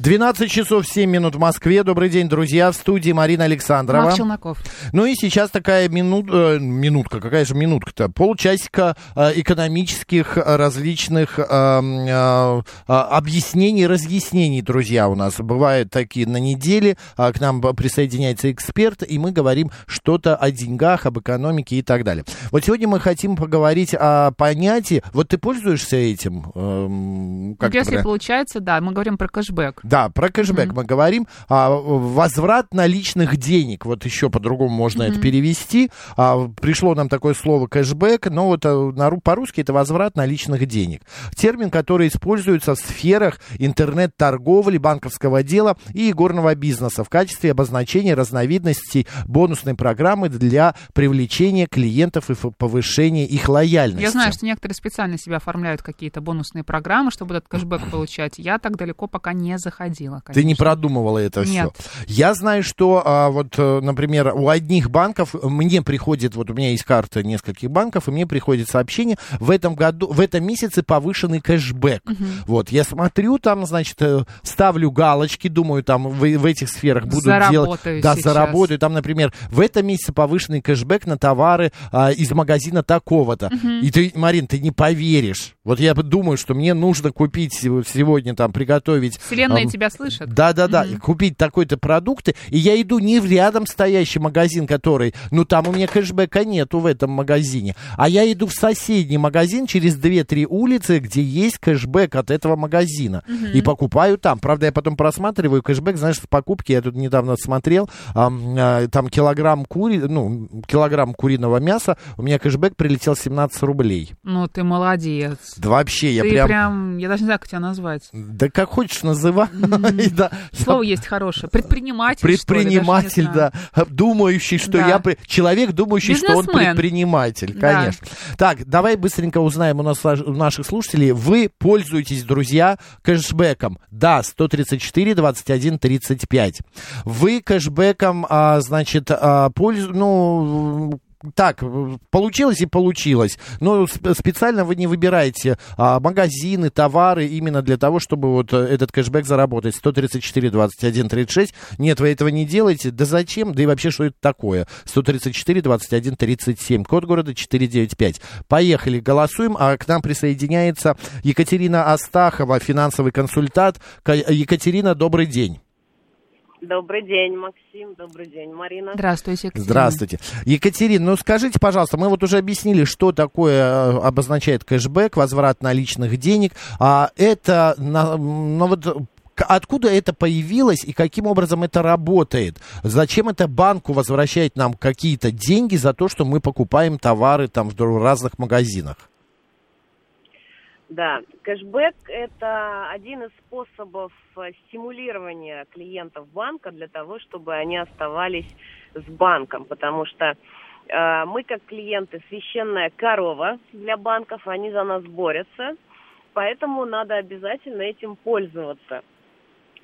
12 часов 7 минут в Москве. Добрый день, друзья. В студии Марина Александрова. Марк Челноков. Ну и сейчас такая минут, э, минутка, какая же минутка-то? Полчасика э, экономических э, различных э, э, э, объяснений, разъяснений, друзья, у нас бывают такие на неделе. Э, к нам присоединяется эксперт, и мы говорим что-то о деньгах, об экономике и так далее. Вот сегодня мы хотим поговорить о понятии. Вот ты пользуешься этим? Эм, как Если это? получается, да, мы говорим про кэшбэк. Да, про кэшбэк мы говорим. А, возврат наличных денег, вот еще по-другому можно это перевести. А, пришло нам такое слово кэшбэк, но вот а, на ру- по-русски это возврат наличных денег. Термин, который используется в сферах интернет-торговли, банковского дела и игорного бизнеса в качестве обозначения разновидностей бонусной программы для привлечения клиентов и повышения их лояльности. Я знаю, что некоторые специально себя оформляют какие-то бонусные программы, чтобы этот кэшбэк получать. Я так далеко пока не заходила. Ты не конечно. продумывала это Нет. все. Я знаю, что а, вот, э, например, у одних банков мне приходит, вот у меня есть карта нескольких банков, и мне приходит сообщение, в этом году, в этом месяце повышенный кэшбэк. Вот, я смотрю там, значит, э, ставлю галочки, думаю, там в, в этих сферах буду делать. Заработаю Да, сейчас. заработаю. Там, например, в этом месяце повышенный кэшбэк на товары а, из магазина такого-то. И ты, Марин, ты не поверишь. Вот я думаю, что мне нужно купить сего- сегодня там, приготовить Вселенная ам, тебя слышит? да, да, да. И купить такой-то продукты. И я иду не в рядом стоящий магазин, который, ну там у меня кэшбэка нету в этом магазине. А я иду в соседний магазин через 2-3 улицы, где есть кэшбэк от этого магазина. И покупаю там. Правда, я потом просматриваю кэшбэк, знаешь, в покупке, я тут недавно смотрел, ам, а, там килограмм кури, ну, килограмм куриного мяса, у меня кэшбэк прилетел 17 рублей. Ну, ты молодец. Да вообще, я ты прям... прям... я даже не знаю, как тебя назвать. Да как хочешь называй. Слово есть хорошее. Предприниматель, Предприниматель, да. Думающий, что я... Человек, думающий, что он предприниматель, конечно. Так, давай быстренько узнаем у, нас, у наших слушателей. Вы пользуетесь, друзья, кэшбэком? Да, 134, 21, 35. Вы кэшбэком, а, значит, а, пользу... Ну, так, получилось и получилось. Но сп- специально вы не выбираете а, магазины, товары именно для того, чтобы вот э, этот кэшбэк заработать. 134, 21, 36. Нет, вы этого не делаете. Да зачем? Да и вообще, что это такое? 134, 21, 37. Код города 495. Поехали, голосуем. А к нам присоединяется Екатерина Астахова, финансовый консультант. Ка- Екатерина, добрый день. Добрый день, Максим. Добрый день, Марина. Здравствуйте, Екатерина. Здравствуйте. Екатерина, ну скажите, пожалуйста, мы вот уже объяснили, что такое э, обозначает кэшбэк, возврат наличных денег. А это, на- ну вот к- Откуда это появилось и каким образом это работает? Зачем это банку возвращает нам какие-то деньги за то, что мы покупаем товары там в разных магазинах? Да, кэшбэк – это один из способов э, стимулирования клиентов банка для того, чтобы они оставались с банком, потому что э, мы, как клиенты, священная корова для банков, они за нас борются, поэтому надо обязательно этим пользоваться.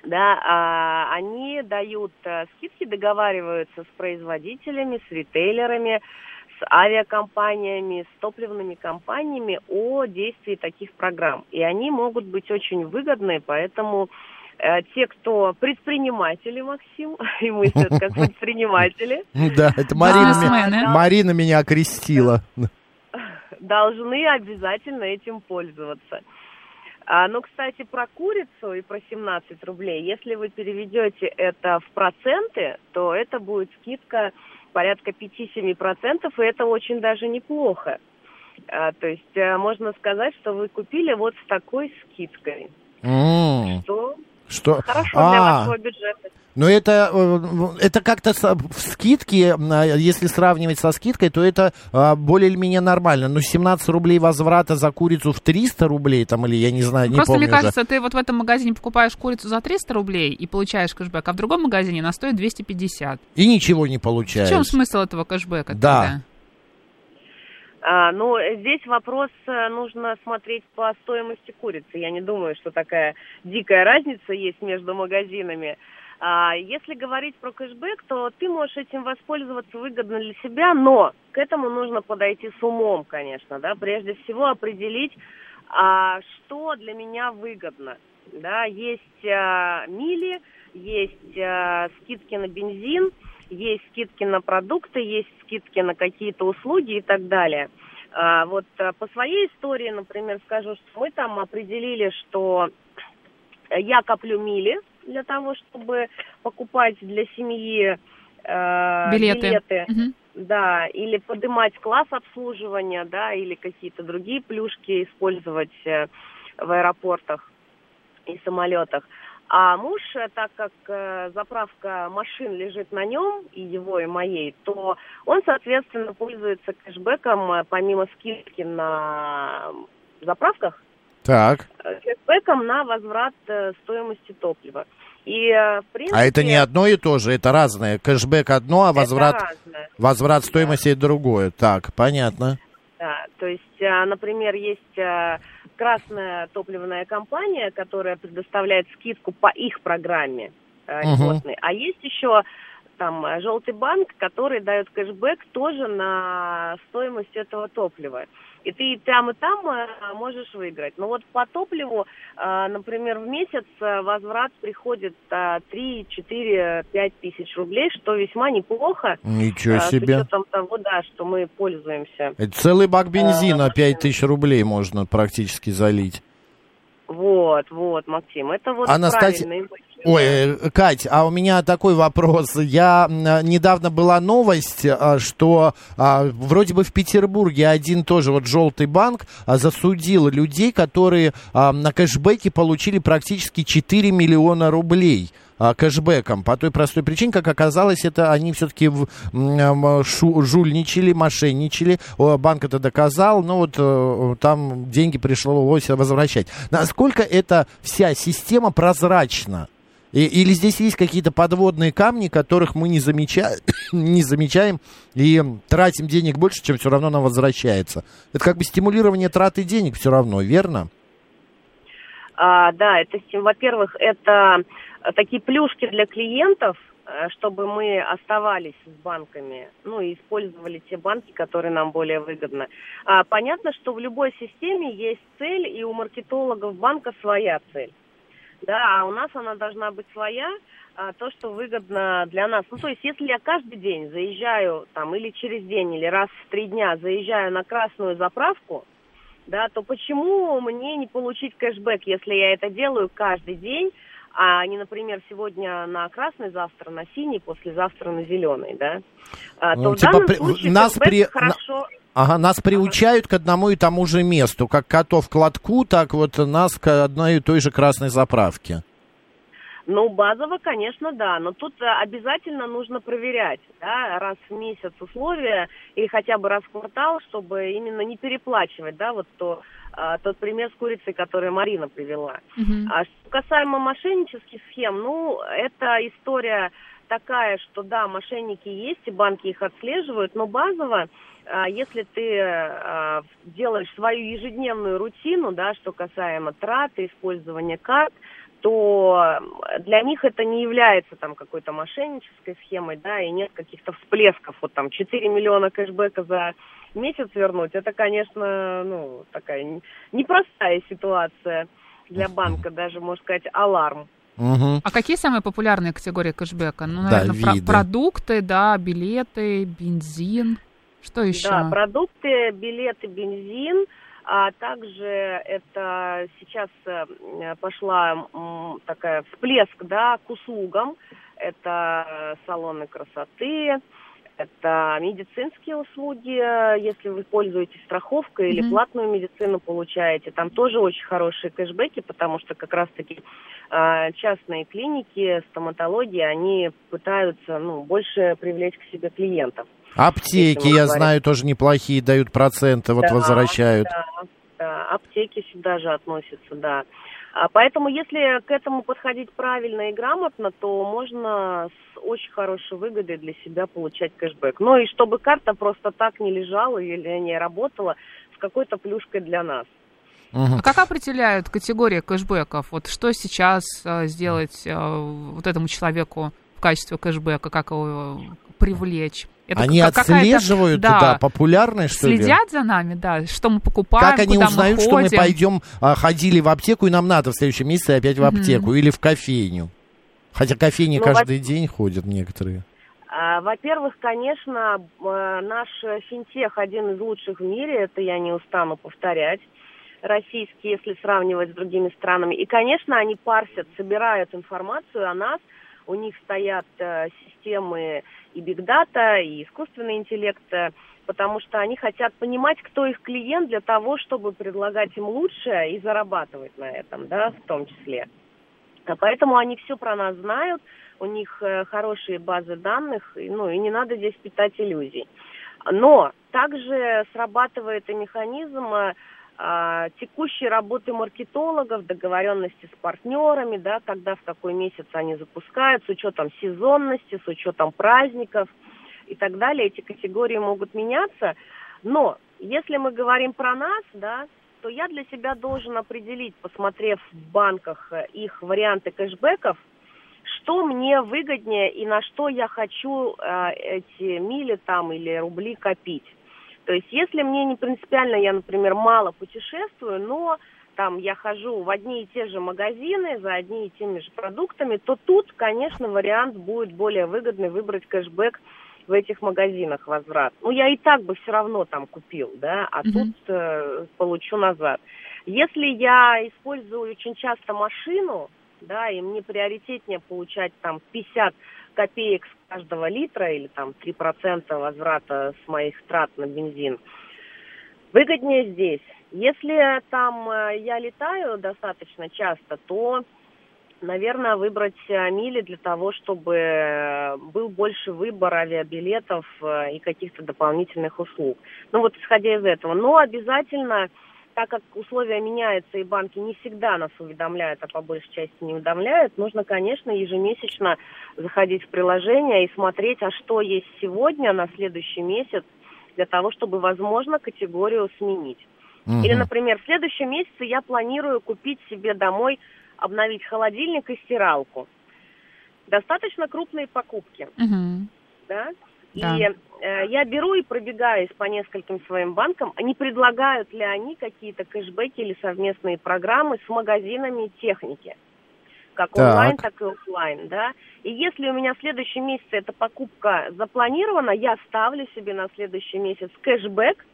Да, а, они дают э, скидки, договариваются с производителями, с ритейлерами, с авиакомпаниями, с топливными компаниями о действии таких программ. И они могут быть очень выгодны, поэтому э, те, кто предприниматели, Максим, и мыслят как предприниматели, Да, это Марина, Марина меня окрестила. должны обязательно этим пользоваться. А, ну, кстати, про курицу и про 17 рублей. Если вы переведете это в проценты, то это будет скидка порядка 5-7%, и это очень даже неплохо. А, то есть э, можно сказать, что вы купили вот с такой скидкой. М. Что Что? Хорошо для А, вашего бюджета. Но это, э, это как-то в скидке, а, если сравнивать со скидкой, то это а, более или менее нормально. Но 17 рублей возврата за курицу в 300 рублей, там, или я не знаю, не Просто, помню мне уже. кажется, ты вот в этом магазине покупаешь курицу за 300 рублей и получаешь кэшбэк, а в другом магазине она стоит 250. И ничего не В получаешь. чем смысл этого кэшбэка? Да. тогда? А, ну, здесь вопрос э, нужно смотреть по стоимости курицы. Я не думаю, что такая дикая разница есть между магазинами. А, если говорить про кэшбэк, то ты можешь этим воспользоваться выгодно для себя, но к этому нужно подойти с умом, конечно, да, прежде всего определить, а, что для меня выгодно. Да, есть мили, есть скидки на бензин, есть скидки на продукты, есть скидки на какие-то услуги и так далее. А, вот а, по своей истории, например, скажу, что мы там определили, что я коплю мили для того, чтобы покупать для семьи э, Билеты. Мгм. да, или поднимать класс обслуживания, да, или какие-то другие плюшки использовать э, в аэропортах и самолетах. А муж, э, так как э, заправка машин лежит на нем, и его, и моей, то он, соответственно, пользуется кэшбэком, э, помимо скидки на заправках, Так. э, кэшбэком на возврат э, стоимости топлива. И, э, в принципе, А это не одно и то же, это разное. Кэшбэк одно, а возврат, возврат стоимости другое. Так, понятно. То есть, а, например, есть а, красная топливная компания, которая предоставляет скидку по их программе Мгм. льготной, а есть еще там а, желтый банк, который дает кэшбэк тоже на стоимость этого топлива. И ты там, и там а, можешь выиграть. Но вот по топливу, а, например, в месяц а, возврат приходит а, 3, 4, 5 тысяч рублей, что весьма неплохо. Ничего а, С себе. учетом того, да, что мы пользуемся. Это целый бак бензина, А, 5 тысяч рублей можно практически залить. Вот, вот, Максим, это вот Анастасия- правильные. Ой, э, Кать, а у меня такой вопрос. Я э, недавно была новость, а, что а, вроде бы в Петербурге один тоже вот желтый банк а, засудил людей, которые а, на кэшбэке получили практически 4 миллиона рублей кэшбэком. По той простой причине, как оказалось, это они все-таки жульничали, мошенничали. Банк это доказал, но вот э, там деньги пришлось возвращать. Насколько эта вся система прозрачна? Или здесь есть какие-то подводные камни, которых мы не, замеча- не замечаем и тратим денег больше, чем все равно нам возвращается? Это как бы стимулирование траты денег все равно, верно? А, да, это, во-первых, это такие плюшки для клиентов, э, чтобы мы оставались с банками, ну и использовали те банки, которые нам более выгодны. А, понятно, что в любой системе есть цель, и у маркетологов банка своя цель. Да, а у нас она должна быть своя, а, то, что выгодно для нас. Ну, то есть, если я каждый день заезжаю, там, или через день, или раз в три дня заезжаю на красную заправку, да, то почему мне не получить кэшбэк, если я это делаю каждый день, а не, например, сегодня на красный, завтра на синий, послезавтра на зеленый, да? А, Ну, в типа данном при- случае нас при- хорошо... Ага, нас приучают к одному и тому же месту, как котов к лотку, так вот нас к одной и той же красной заправке. Ну, базово, конечно, да, но тут э, обязательно нужно проверять, да, раз в месяц условия или хотя бы раз в квартал, чтобы именно не переплачивать, да, вот то, а, тот пример с курицей, который Марина привела. Мгм. А что касаемо мошеннических схем, ну, это история такая, что да, мошенники есть, и банки их отслеживают, но базово, а, если ты а, делаешь свою ежедневную рутину, да, что касаемо траты, использования карт, то для них это не является там какой-то мошеннической схемой, да, и нет каких-то всплесков, вот там 4 миллиона кэшбэка за месяц вернуть, это, конечно, ну, такая непростая ситуация для банка, даже, можно сказать, аларм. Мгм. А какие самые популярные категории кэшбэка? Ну, Да, наверное, про- виды. продукты, да, билеты, бензин. Что еще? Да, продукты, билеты, бензин, а также это сейчас э, пошла такая всплеск, да, к услугам. Это э, салоны красоты, Это медицинские услуги, если вы пользуетесь страховкой или Мгм. платную медицину получаете, там тоже очень хорошие кэшбэки, потому что как раз-таки э, частные клиники, стоматологии, они пытаются ну, больше привлечь к себе клиентов. Аптеки, я говорим. знаю, тоже неплохие дают проценты, вот Да, возвращают. Да, да, аптеки сюда же относятся, да. А Поэтому, если к этому подходить правильно и грамотно, то можно с очень хорошей выгодой для себя получать кэшбэк. Ну и чтобы карта просто так не лежала или не работала с какой-то плюшкой для нас. Мгм. А как определяют категории кэшбэков? Вот что сейчас э, сделать э, вот этому человеку в качестве кэшбэка, как его привлечь? Это Они отслеживают, да, да, популярные, что ли? следят за нами, да, что мы покупаем, Как они куда узнают, мы что мы пойдем, а, ходили в аптеку, и нам надо в следующем месяце опять в аптеку или в кофейню? Хотя кофейни Ну, каждый день ходят некоторые. А, Во-первых, конечно, э, наш финтех один из лучших в мире, это я не устану повторять, российский, если сравнивать с другими странами. И, конечно, они парсят, собирают информацию о нас, у них стоят э, системы и бигдата, и искусственный интеллект, э, потому что они хотят понимать, кто их клиент для того, чтобы предлагать им лучшее и зарабатывать на этом, да, в том числе. А Поэтому они все про нас знают, у них э, хорошие базы данных, ну и не надо здесь питать иллюзий. Но также срабатывает и механизм а, текущей работы маркетологов, договоренности с партнерами, да, когда в какой месяц они запускают, с учетом сезонности, с учетом праздников и так далее. Эти категории могут меняться. Но если мы говорим про нас, да, то я для себя должен определить, посмотрев в банках э, их варианты кэшбэков, что мне выгоднее и на что я хочу э, эти мили там или рубли копить. То есть, если мне не принципиально, я, например, мало путешествую, но там я хожу в одни и те же магазины за одни и теми же продуктами, то тут, конечно, вариант будет более выгодный выбрать кэшбэк в этих магазинах возврат. Ну, я и так бы все равно там купил, да, а Мгм. тут э, получу назад. Если я использую очень часто машину, да, и мне приоритетнее получать там 50 копеек с каждого литра или там 3% возврата с моих трат на бензин, выгоднее здесь. Если там э, я летаю достаточно часто, то, наверное, выбрать э, мили для того, чтобы э, был больше выбор авиабилетов и каких-то дополнительных услуг. Ну вот исходя из этого. Но обязательно так как условия меняются и банки не всегда нас уведомляют, а по большей части не уведомляют, нужно, конечно, ежемесячно заходить в приложение и смотреть, а что есть сегодня на следующий месяц, для того, чтобы, возможно, категорию сменить. Мгм. Или, например, в следующем месяце я планирую купить себе домой, обновить холодильник и стиралку. Достаточно крупные покупки Мгм. да? Да. И э, я беру и пробегаюсь по нескольким своим банкам. Не предлагают ли они какие-то кэшбэки или совместные программы с магазинами техники? Как Так. онлайн, так и офлайн, да? И если у меня в следующем месяце эта покупка запланирована, я ставлю себе на следующий месяц кэшбэк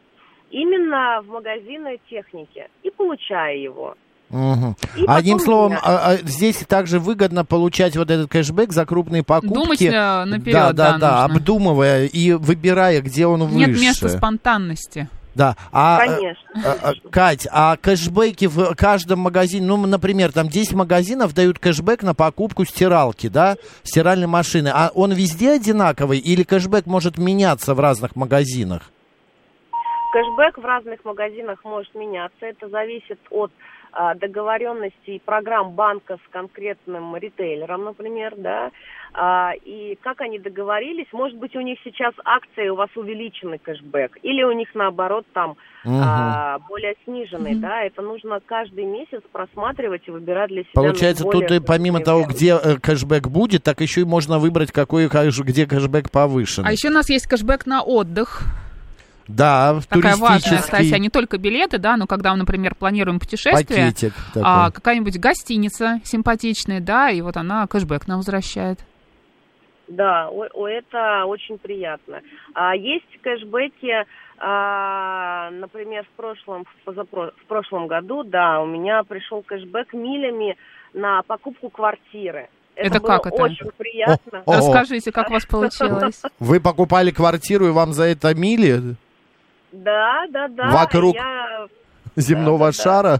именно в магазины техники и получаю его. И Одним словом, а- а здесь также выгодно получать вот этот кэшбэк за крупные покупки. Думать, э, наперед, да, да, да, да, нужно. обдумывая и выбирая, где он выше. Нет места спонтанности. Да. А, Конечно. а, а, Кать, а кэшбэки в каждом магазине, ну, например, там 10 магазинов дают кэшбэк на покупку стиралки, да, стиральной машины. А он везде одинаковый или кэшбэк может меняться в разных магазинах? Кэшбэк в разных магазинах может меняться. Это зависит от а, договоренности и программ банка с конкретным ритейлером, например, да. А, и как они договорились, может быть, у них сейчас акции, у вас увеличенный кэшбэк, или у них наоборот там а, более сниженный, Мгм. да. Это нужно каждый месяц просматривать и выбирать для себя. Получается, тут и помимо того, где э, кэшбэк будет, так еще и можно выбрать, какой, где кэшбэк повышен. А еще у нас есть кэшбэк на отдых. Да, в Такая важная туристический статья. Не только билеты, да, но когда мы, например, планируем путешествие, пакетик такой. а, какая-нибудь гостиница симпатичная, да, и вот она кэшбэк нам возвращает. Да, о- о, это очень приятно. А есть кэшбэки, а, например, в прошлом, в, позапро- в прошлом году, да, у меня пришел кэшбэк милями на покупку квартиры. Это было как это? очень приятно. О, Расскажите, как у вас получилось? Вы покупали квартиру, и вам за это мили Да, да, да. Вокруг. Я, земного Да-да-да. шара?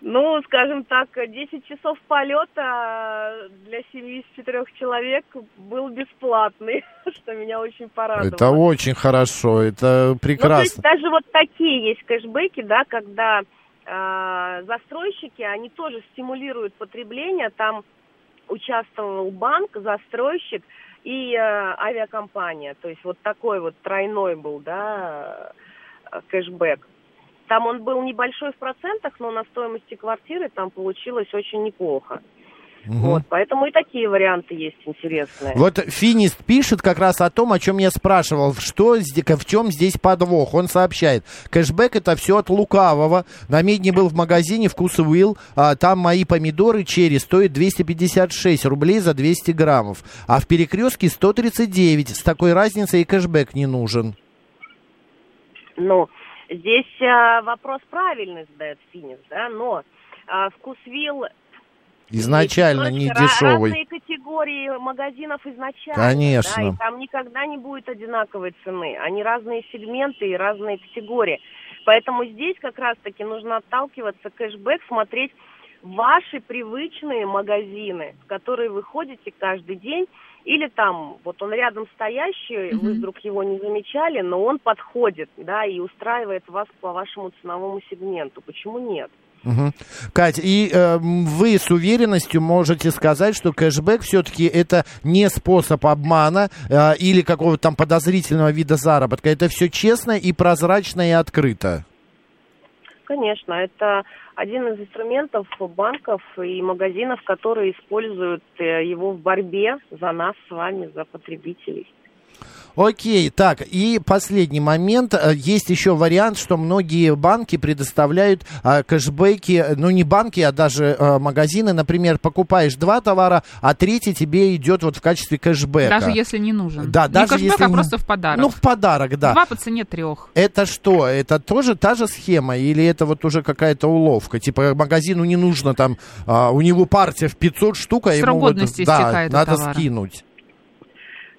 ну, скажем так, 10 часов полета для семьи из четырех человек был бесплатный, что меня очень порадовало. Это очень хорошо, это Ну, то есть прекрасно. даже вот такие есть кэшбэки, да, когда э, застройщики, они тоже стимулируют потребление, там участвовал банк, застройщик и э, авиакомпания, то есть вот такой вот тройной был, да, э, кэшбэк. Там он был небольшой в процентах, но на стоимости квартиры там получилось очень неплохо. Мгм. Вот, поэтому и такие варианты есть интересные. Вот Финист пишет как раз о том, о чем я спрашивал, что, в чем здесь подвох. Он сообщает, кэшбэк это все от лукавого. На медне был в магазине вкус Уилл, а, там мои помидоры черри стоят 256 рублей за 200 граммов, а в перекрестке 139. С такой разницей и кэшбэк не нужен. Ну, здесь а, вопрос правильный задает Финис, да, но а, вкусвилл Изначально не дешевый. Разные категории магазинов изначально. Конечно. Да, и там никогда не будет одинаковой цены. Они разные сегменты и разные категории. Поэтому здесь как раз-таки нужно отталкиваться кэшбэк, смотреть ваши привычные магазины, в которые вы ходите каждый день, или там, вот он рядом стоящий, вы Мгм. вдруг его не замечали, но он подходит, да, и устраивает вас по вашему ценовому сегменту. Почему нет? Мгм. Кать, и э, вы с уверенностью можете сказать, что кэшбэк все-таки это не способ обмана э, или какого-то там подозрительного вида заработка. Это все честно и прозрачно и открыто. Конечно, это один из инструментов банков и магазинов, которые используют э, его в борьбе за нас с вами, за потребителей. Окей, так, и последний момент. Э, Есть еще вариант, что многие банки предоставляют э, кэшбэки, ну не банки, а даже э, магазины. Например, покупаешь два товара, а третий тебе идет вот в качестве кэшбэка. Даже если не нужен. Да, не даже кэшбэк, если а просто в подарок. Ну, в подарок, да. Два по цене трех. Это что? Это тоже та же схема? Или это вот уже какая-то уловка? Типа магазину не нужно там, а, у него партия в 500 штук, а Срок ему вот, годности да, истекает у надо товара. скинуть.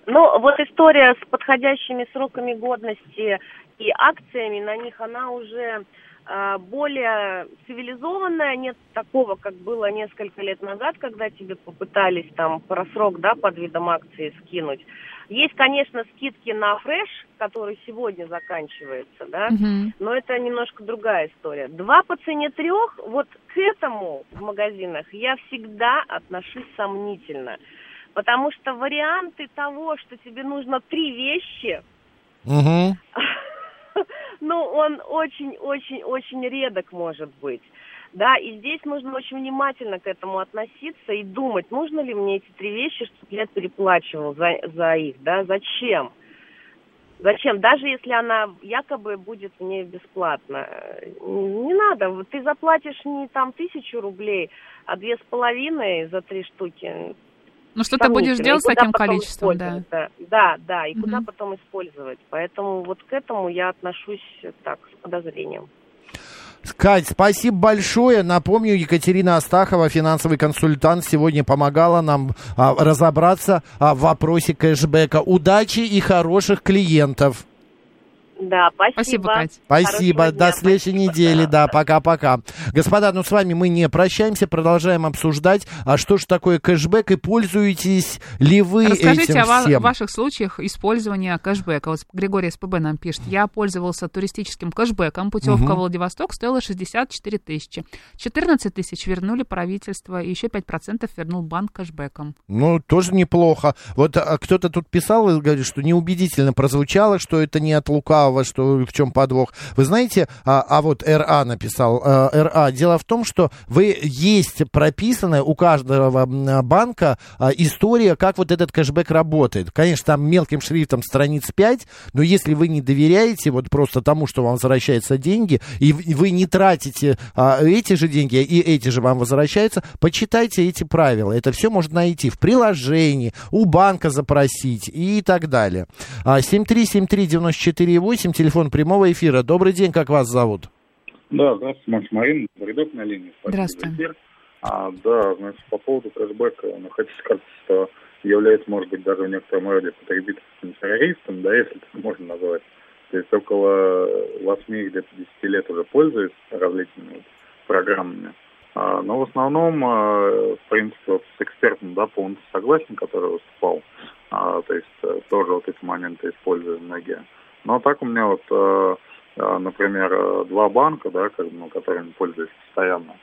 Ну, вот история с подходящими сроками годности и акциями на них, она уже э, более цивилизованная, нет такого, как было несколько лет назад, когда тебе попытались там про срок, да, под видом акции скинуть. Есть, конечно, скидки на фреш, который сегодня заканчивается, да, Мгм. но это немножко другая история. Два по цене трех, вот к этому в магазинах я всегда отношусь сомнительно. Потому что варианты того, что тебе нужно три вещи, ну, он очень-очень-очень редок может быть. Да, и здесь нужно очень внимательно к этому относиться и думать, нужно ли мне эти три вещи, чтобы я переплачивал за, за их, да, зачем? Зачем? Даже если она якобы будет мне бесплатно. Не надо, ты заплатишь не там тысячу рублей, а две с половиной за три штуки. Ну, что ты будешь делать с куда таким количеством, да. да. Да, и куда Мгм. потом использовать. Поэтому вот к этому я отношусь так, с подозрением. Кать, спасибо большое. Напомню, Екатерина Астахова, финансовый консультант, сегодня помогала нам а, разобраться а, в вопросе кэшбэка. Удачи и хороших клиентов. Да, спасибо. Спасибо, Кать. Спасибо. Хорошего До следующей Спасибо. недели. Да, пока-пока. Господа, ну с вами мы не прощаемся, продолжаем обсуждать, а что же такое кэшбэк и пользуетесь ли вы Расскажите этим о всем? ваших случаях использования кэшбэка. Вот Григорий СПБ нам пишет. Я пользовался туристическим кэшбэком. Путевка Мгм. в Владивосток стоила 64 тысячи. 14 тысяч вернули правительство, и еще 5% вернул банк кэшбэком. Ну, тоже неплохо. Вот а, кто-то тут писал и говорит, что неубедительно прозвучало, что это не от Павлова, что в чем подвох. Вы знаете, а, а вот РА написал, э, РА, дело в том, что вы есть прописанная у каждого банка а, история, как вот этот кэшбэк работает. Конечно, там мелким шрифтом страниц 5, но если вы не доверяете вот просто тому, что вам возвращаются деньги, и вы не тратите а, эти же деньги, и эти же вам возвращаются, почитайте эти правила. Это все можно найти в приложении, у банка запросить и так далее. А, 7373948 8, телефон прямого эфира. Добрый день, как вас зовут? Да, здравствуйте, Макс Марин, Бредок на линии. Спасибо здравствуйте. А, да, значит, по поводу кэшбэка, ну, хочу сказать, что является, может быть, даже в некотором роде потребительским террористом, да, если так можно назвать. То есть около 8 где-то 10 лет уже пользуюсь различными вот программами. А, но в основном, а, в принципе, вот с экспертом, да, полностью согласен, который выступал. А, то есть э, тоже вот эти моменты используют многие. Но так у меня вот, э, э, например, два банка, да, ну, которыми пользуюсь постоянно.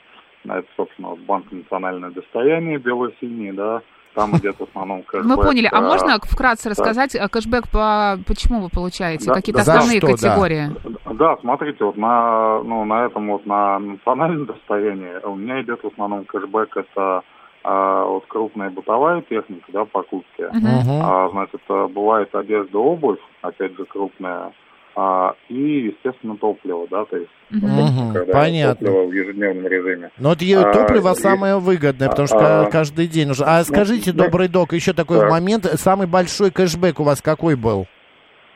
Это, собственно, вот банк «Национальное достояние», бело-синий, да, там идет в основном кэшбэк. Мы поняли. А можно вкратце рассказать да. кэшбэк по почему вы получаете? Да, Какие-то да, основные что, категории? Да. да, смотрите, вот на ну на этом вот на национальном достоянии у меня идет в основном кэшбэк это а, вот крупная бытовая техника, да, покупки. Uh-huh. А, значит, бывает одежда, обувь, опять же крупная а, и, естественно, топливо, да, то есть угу, когда понятно. топливо в ежедневном режиме. Но вот а, топливо а, самое выгодное, потому что а, каждый день уже. А скажите, ну, добрый док, еще такой так. момент, самый большой кэшбэк у вас какой был?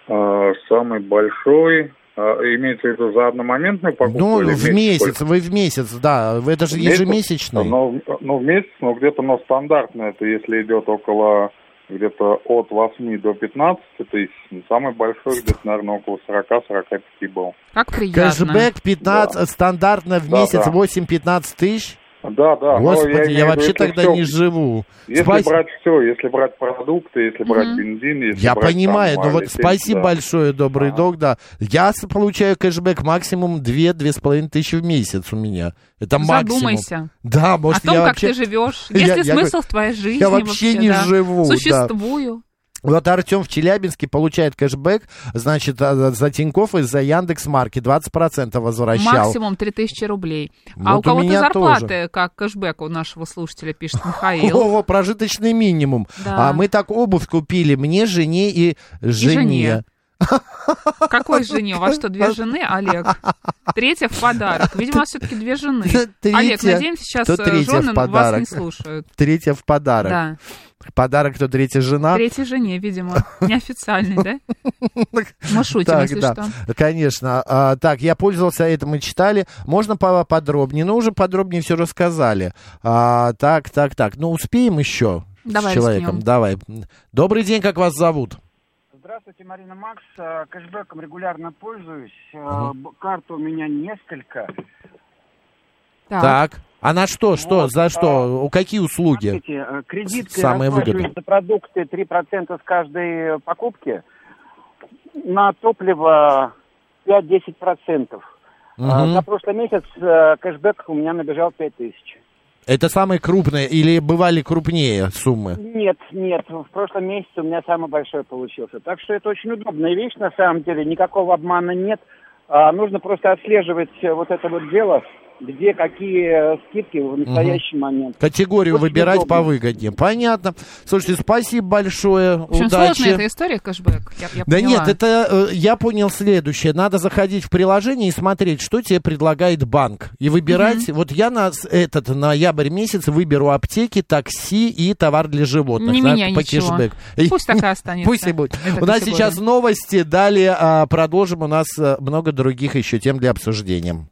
А, самый большой, а, имеется в виду за одномоментную покупку? Ну, в месяц, сколько? вы в месяц, да, это же ежемесячный. Ну, ну, в месяц, но где-то, но стандартно это, если идет около где-то от 8 до 15 тысяч. Самый большой где-то, наверное, около 40-45 был. Как приятно. Кэшбэк 15, да. стандартно в да, месяц да. 8-15 тысяч? Да, да. Господи, я, я вообще тогда все, не живу. Если Спас... брать все, если брать продукты, если mm-hmm. брать бензин, если Я брать, понимаю, там, но вот спасибо да. большое, добрый а. док, да. Я получаю кэшбэк максимум 2-2,5 тысячи в месяц у меня. Это максимум. Задумайся. Да, может, О том, я как вообще... ты живешь. Есть я, ли я, смысл я, в твоей жизни Я вообще, вообще не да? живу. Существую. Да. Вот Артем в Челябинске получает кэшбэк, значит, а, за Тинькофф из за Яндекс Маркет 20% возвращал. Максимум 3000 рублей. Вот а у кого-то зарплаты, тоже. как кэшбэк у нашего слушателя, пишет Михаил. О, прожиточный минимум. Да. А мы так обувь купили мне, жене и жене. И жене. Какой жене? У вас что, две жены, Олег? Третья в подарок. Видимо, все-таки две жены. Третья, Олег, надеемся, сейчас э, жены вас не слушают. Третья в подарок. Да. Подарок кто третья жена? Третьей жене, видимо. Неофициальный, да? Мы шутим, если что. Конечно. А, так, я пользовался этим и читали. Можно поподробнее? Ну, уже подробнее все рассказали. А, так, так, так. Ну, успеем еще с человеком? Давай. Добрый день, как вас зовут? Здравствуйте, Марина Макс. Э, кэшбэком регулярно пользуюсь. Угу. Карта у меня несколько. Так. так. А на что, что, вот, за что, а, какие услуги? Смотрите, э, кредиткой Самые выгодные. за продукты 3% с каждой покупки. На топливо 5-10%. Угу. За прошлый месяц кэшбэк у меня набежал 5 тысяч. Это самые крупные или бывали крупнее суммы? Нет, нет. В прошлом месяце у меня самый большой получился. Так что это очень удобная вещь на самом деле. Никакого обмана нет. А, нужно просто отслеживать вот это вот дело где какие э, скидки в настоящий угу. момент. Категорию Очень выбирать удобно. повыгоднее. Понятно. Слушайте, спасибо большое. В общем, Удачи. сложная эта история, кэшбэк. Я, я да поняла. нет, это э, я понял следующее. Надо заходить в приложение и смотреть, что тебе предлагает банк. И выбирать. Угу. Вот я на этот ноябрь месяц выберу аптеки, такси и товар для животных. Не да, меня по ничего. кэшбэк. Пусть так и останется. Пусть и будет. У нас сейчас новости. Далее а, продолжим. У нас а, много других еще тем для обсуждения.